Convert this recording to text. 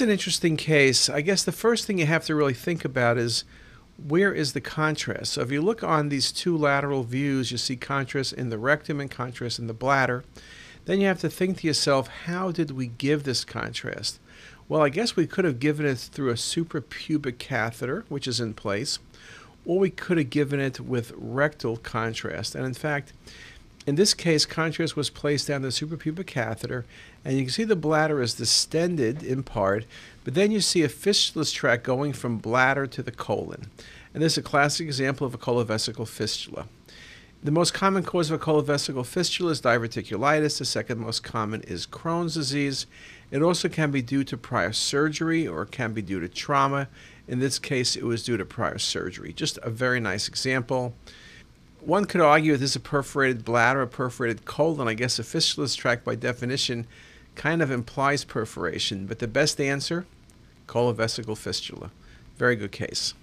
It's an interesting case. I guess the first thing you have to really think about is where is the contrast? So if you look on these two lateral views, you see contrast in the rectum and contrast in the bladder. Then you have to think to yourself, how did we give this contrast? Well, I guess we could have given it through a suprapubic catheter, which is in place, or we could have given it with rectal contrast. And in fact, in this case, contrast was placed down the suprapubic catheter, and you can see the bladder is distended in part, but then you see a fistulous tract going from bladder to the colon. And this is a classic example of a colovesical fistula. The most common cause of a colovesical fistula is diverticulitis. The second most common is Crohn's disease. It also can be due to prior surgery or can be due to trauma. In this case, it was due to prior surgery. Just a very nice example. One could argue this is a perforated bladder, a perforated colon. I guess a fistulous tract, by definition, kind of implies perforation. But the best answer, colovesical fistula. Very good case.